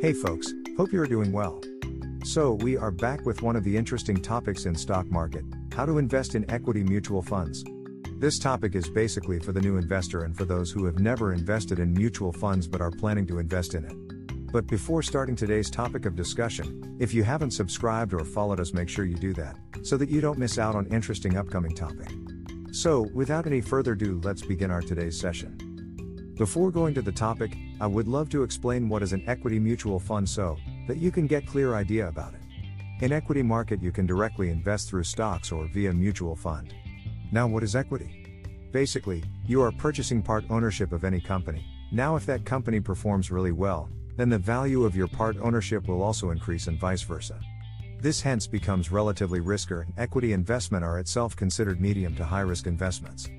Hey folks, hope you are doing well. So, we are back with one of the interesting topics in stock market, how to invest in equity mutual funds. This topic is basically for the new investor and for those who have never invested in mutual funds but are planning to invest in it. But before starting today's topic of discussion, if you haven't subscribed or followed us, make sure you do that, so that you don't miss out on interesting upcoming topic. So, without any further ado, let's begin our today's session. Before going to the topic, I would love to explain what is an equity mutual fund so that you can get clear idea about it. In equity market you can directly invest through stocks or via mutual fund. Now, what is equity? Basically, you are purchasing part ownership of any company. Now, if that company performs really well, then the value of your part ownership will also increase and vice versa. This hence becomes relatively riskier, and equity investment are itself considered medium to high risk investments.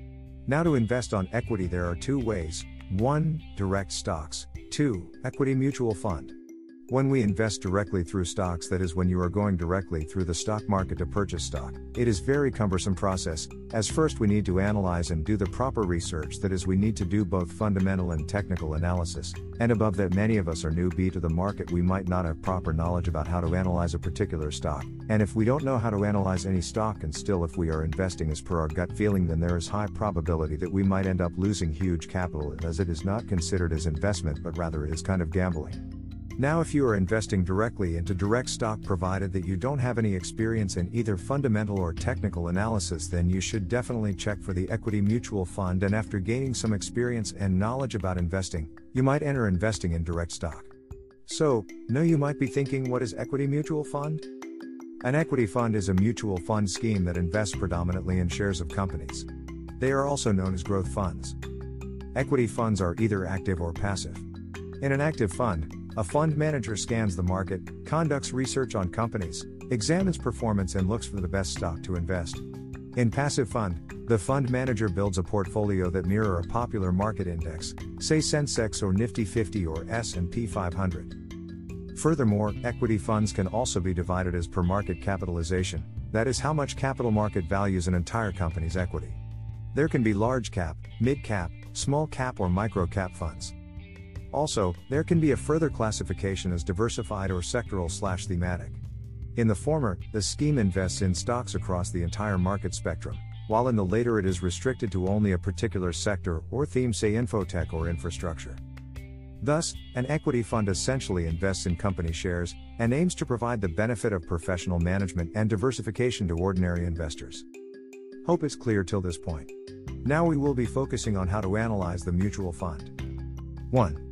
Now, to invest on equity, there are two ways 1. Direct stocks, 2. Equity mutual fund. When we invest directly through stocks, that is when you are going directly through the stock market to purchase stock, it is very cumbersome process, as first we need to analyze and do the proper research that is we need to do both fundamental and technical analysis, and above that many of us are newbie to the market we might not have proper knowledge about how to analyze a particular stock, and if we don't know how to analyze any stock and still if we are investing as per our gut feeling then there is high probability that we might end up losing huge capital as it is not considered as investment but rather is kind of gambling. Now, if you are investing directly into direct stock provided that you don't have any experience in either fundamental or technical analysis, then you should definitely check for the equity mutual fund. And after gaining some experience and knowledge about investing, you might enter investing in direct stock. So, now you might be thinking, what is equity mutual fund? An equity fund is a mutual fund scheme that invests predominantly in shares of companies. They are also known as growth funds. Equity funds are either active or passive. In an active fund, a fund manager scans the market, conducts research on companies, examines performance, and looks for the best stock to invest. In passive fund, the fund manager builds a portfolio that mirror a popular market index, say Sensex or Nifty 50 or S&P 500. Furthermore, equity funds can also be divided as per market capitalization, that is how much capital market values an entire company's equity. There can be large cap, mid cap, small cap or micro cap funds. Also, there can be a further classification as diversified or sectoral slash thematic. In the former, the scheme invests in stocks across the entire market spectrum, while in the later it is restricted to only a particular sector or theme, say infotech or infrastructure. Thus, an equity fund essentially invests in company shares and aims to provide the benefit of professional management and diversification to ordinary investors. Hope it's clear till this point. Now we will be focusing on how to analyze the mutual fund. 1.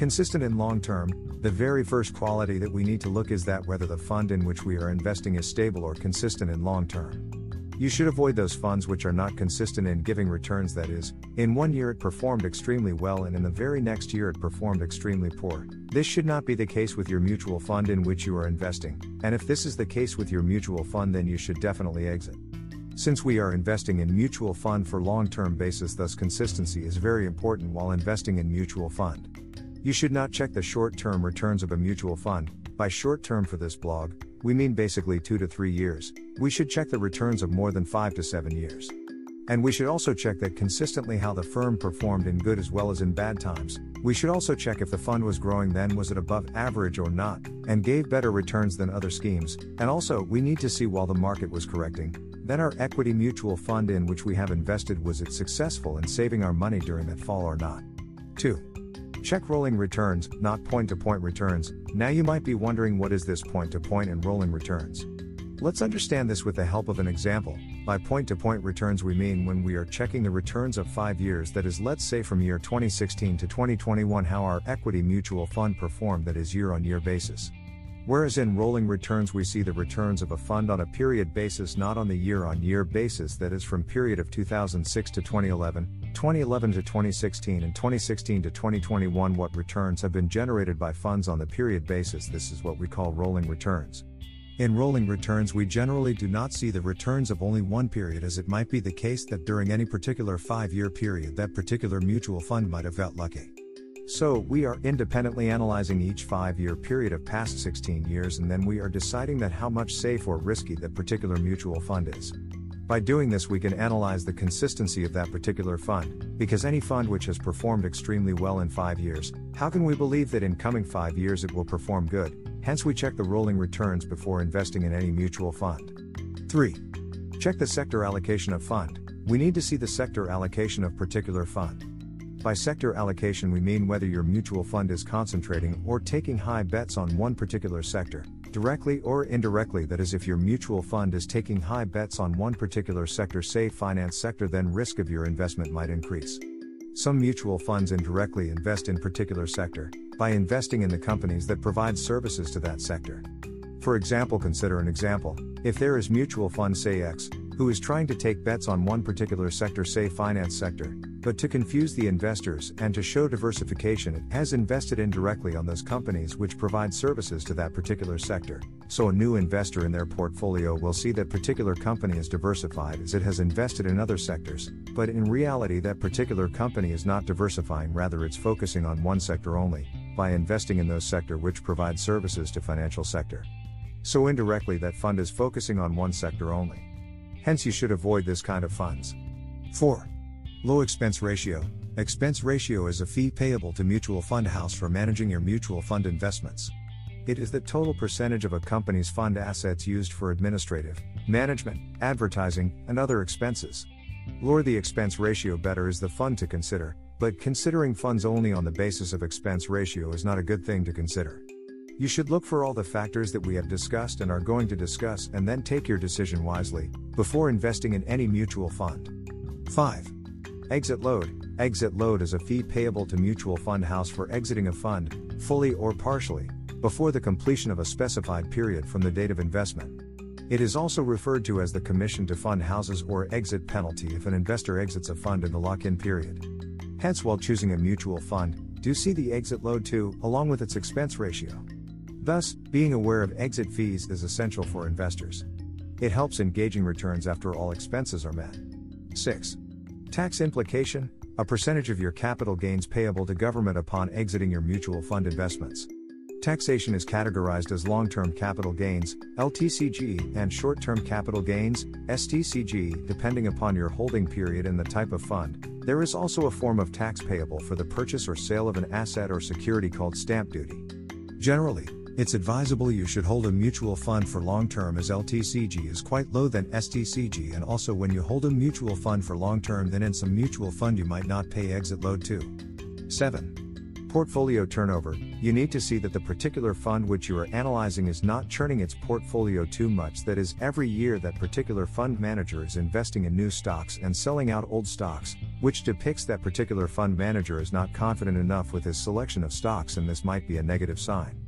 Consistent in long term, the very first quality that we need to look is that whether the fund in which we are investing is stable or consistent in long term. You should avoid those funds which are not consistent in giving returns, that is, in one year it performed extremely well and in the very next year it performed extremely poor. This should not be the case with your mutual fund in which you are investing, and if this is the case with your mutual fund, then you should definitely exit. Since we are investing in mutual fund for long term basis, thus consistency is very important while investing in mutual fund. You should not check the short term returns of a mutual fund. By short term for this blog, we mean basically 2 to 3 years. We should check the returns of more than 5 to 7 years. And we should also check that consistently how the firm performed in good as well as in bad times. We should also check if the fund was growing then was it above average or not, and gave better returns than other schemes. And also, we need to see while the market was correcting, then our equity mutual fund in which we have invested was it successful in saving our money during that fall or not. 2. Check rolling returns, not point to point returns. Now you might be wondering what is this point to point and rolling returns? Let's understand this with the help of an example. By point to point returns, we mean when we are checking the returns of five years, that is, let's say from year 2016 to 2021, how our equity mutual fund performed, that is, year on year basis. Whereas in rolling returns, we see the returns of a fund on a period basis, not on the year on year basis, that is, from period of 2006 to 2011, 2011 to 2016 and 2016 to 2021 what returns have been generated by funds on the period basis this is what we call rolling returns. In rolling returns we generally do not see the returns of only one period as it might be the case that during any particular 5 year period that particular mutual fund might have got lucky so, we are independently analyzing each 5 year period of past 16 years and then we are deciding that how much safe or risky that particular mutual fund is. By doing this, we can analyze the consistency of that particular fund, because any fund which has performed extremely well in five years, how can we believe that in coming five years it will perform good? Hence, we check the rolling returns before investing in any mutual fund. 3. Check the sector allocation of fund. We need to see the sector allocation of particular fund. By sector allocation, we mean whether your mutual fund is concentrating or taking high bets on one particular sector, directly or indirectly. That is, if your mutual fund is taking high bets on one particular sector, say finance sector, then risk of your investment might increase. Some mutual funds indirectly invest in particular sector by investing in the companies that provide services to that sector. For example, consider an example. If there is mutual fund say X, who is trying to take bets on one particular sector, say finance sector, but to confuse the investors and to show diversification, it has invested indirectly on those companies which provide services to that particular sector. So a new investor in their portfolio will see that particular company is diversified as it has invested in other sectors, but in reality that particular company is not diversifying, rather it's focusing on one sector only by investing in those sector which provide services to financial sector. So indirectly that fund is focusing on one sector only. Hence you should avoid this kind of funds. 4. Low expense ratio. Expense ratio is a fee payable to mutual fund house for managing your mutual fund investments. It is the total percentage of a company's fund assets used for administrative, management, advertising, and other expenses. Lower the expense ratio better is the fund to consider, but considering funds only on the basis of expense ratio is not a good thing to consider. You should look for all the factors that we have discussed and are going to discuss and then take your decision wisely before investing in any mutual fund. 5. Exit load Exit load is a fee payable to mutual fund house for exiting a fund, fully or partially, before the completion of a specified period from the date of investment. It is also referred to as the commission to fund houses or exit penalty if an investor exits a fund in the lock in period. Hence, while choosing a mutual fund, do see the exit load too, along with its expense ratio. Thus, being aware of exit fees is essential for investors. It helps engaging returns after all expenses are met. 6. Tax implication a percentage of your capital gains payable to government upon exiting your mutual fund investments. Taxation is categorized as long term capital gains, LTCG, and short term capital gains, STCG, depending upon your holding period and the type of fund. There is also a form of tax payable for the purchase or sale of an asset or security called stamp duty. Generally, it's advisable you should hold a mutual fund for long term as LTCG is quite low than STCG and also when you hold a mutual fund for long term then in some mutual fund you might not pay exit load too. 7. Portfolio turnover. You need to see that the particular fund which you are analyzing is not churning its portfolio too much. That is, every year that particular fund manager is investing in new stocks and selling out old stocks, which depicts that particular fund manager is not confident enough with his selection of stocks, and this might be a negative sign.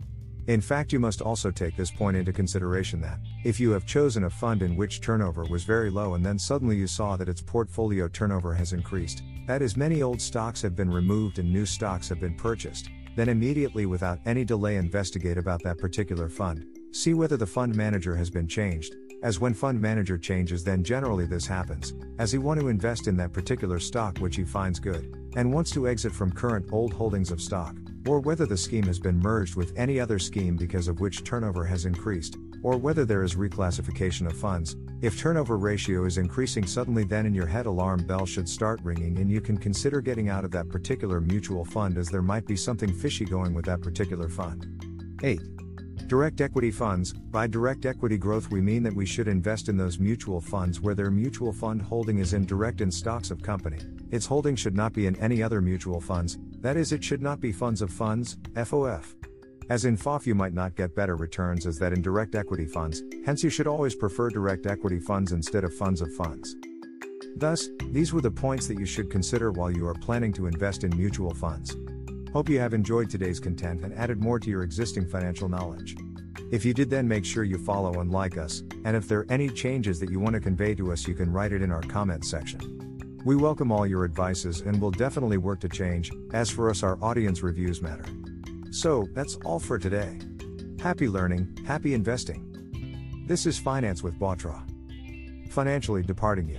In fact, you must also take this point into consideration that, if you have chosen a fund in which turnover was very low and then suddenly you saw that its portfolio turnover has increased, that is, many old stocks have been removed and new stocks have been purchased, then immediately without any delay investigate about that particular fund, see whether the fund manager has been changed, as when fund manager changes then generally this happens, as he want to invest in that particular stock which he finds good, and wants to exit from current old holdings of stock or whether the scheme has been merged with any other scheme because of which turnover has increased, or whether there is reclassification of funds. If turnover ratio is increasing suddenly, then in your head alarm bell should start ringing and you can consider getting out of that particular mutual fund as there might be something fishy going with that particular fund. 8. Direct equity funds. By direct equity growth, we mean that we should invest in those mutual funds where their mutual fund holding is in direct in stocks of company. Its holding should not be in any other mutual funds, that is, it should not be funds of funds, FOF. As in FOF, you might not get better returns as that in direct equity funds, hence, you should always prefer direct equity funds instead of funds of funds. Thus, these were the points that you should consider while you are planning to invest in mutual funds. Hope you have enjoyed today's content and added more to your existing financial knowledge. If you did, then make sure you follow and like us, and if there are any changes that you want to convey to us, you can write it in our comment section. We welcome all your advices and will definitely work to change, as for us, our audience reviews matter. So, that's all for today. Happy learning, happy investing. This is Finance with Batra. Financially departing you.